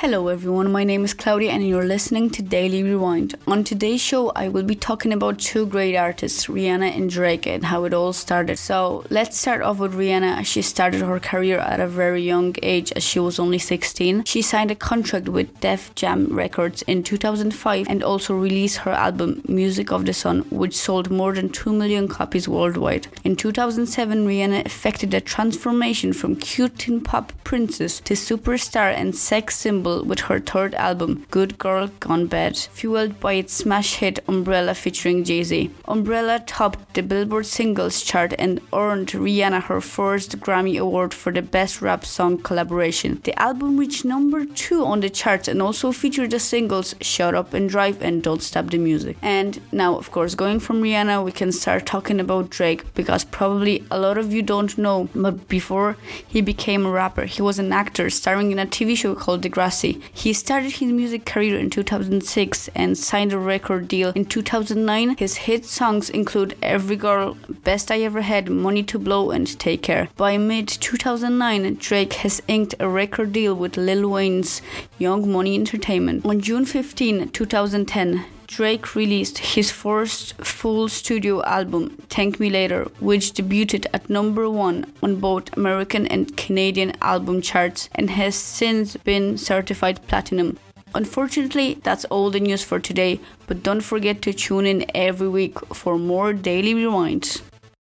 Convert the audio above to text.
Hello, everyone. My name is Claudia, and you're listening to Daily Rewind. On today's show, I will be talking about two great artists, Rihanna and Drake, and how it all started. So, let's start off with Rihanna. She started her career at a very young age, as she was only 16. She signed a contract with Def Jam Records in 2005 and also released her album Music of the Sun, which sold more than 2 million copies worldwide. In 2007, Rihanna effected a transformation from cute teen pop princess to superstar and sex symbol with her third album, Good Girl Gone Bad, fueled by its smash hit Umbrella featuring Jay Z. Umbrella topped the Billboard singles chart and earned Rihanna her first Grammy Award for the Best Rap Song Collaboration. The album reached number two on the charts and also featured the singles Shut Up and Drive and Don't Stop the Music. And now, of course, going from Rihanna, we can start talking about Drake because probably a lot of you don't know, but before he became a rapper, he was an actor starring in a TV show called He started his music career in 2006 and signed a record deal in 2009. His hit songs include Every Girl, Best I Ever Had, Money to Blow, and Take Care. By mid 2009, Drake has inked a record deal with Lil Wayne's Young Money Entertainment. On June 15, 2010, Drake released his first full studio album, Thank Me Later, which debuted at number one on both American and Canadian album charts and has since been certified platinum. Unfortunately, that's all the news for today, but don't forget to tune in every week for more daily rewinds.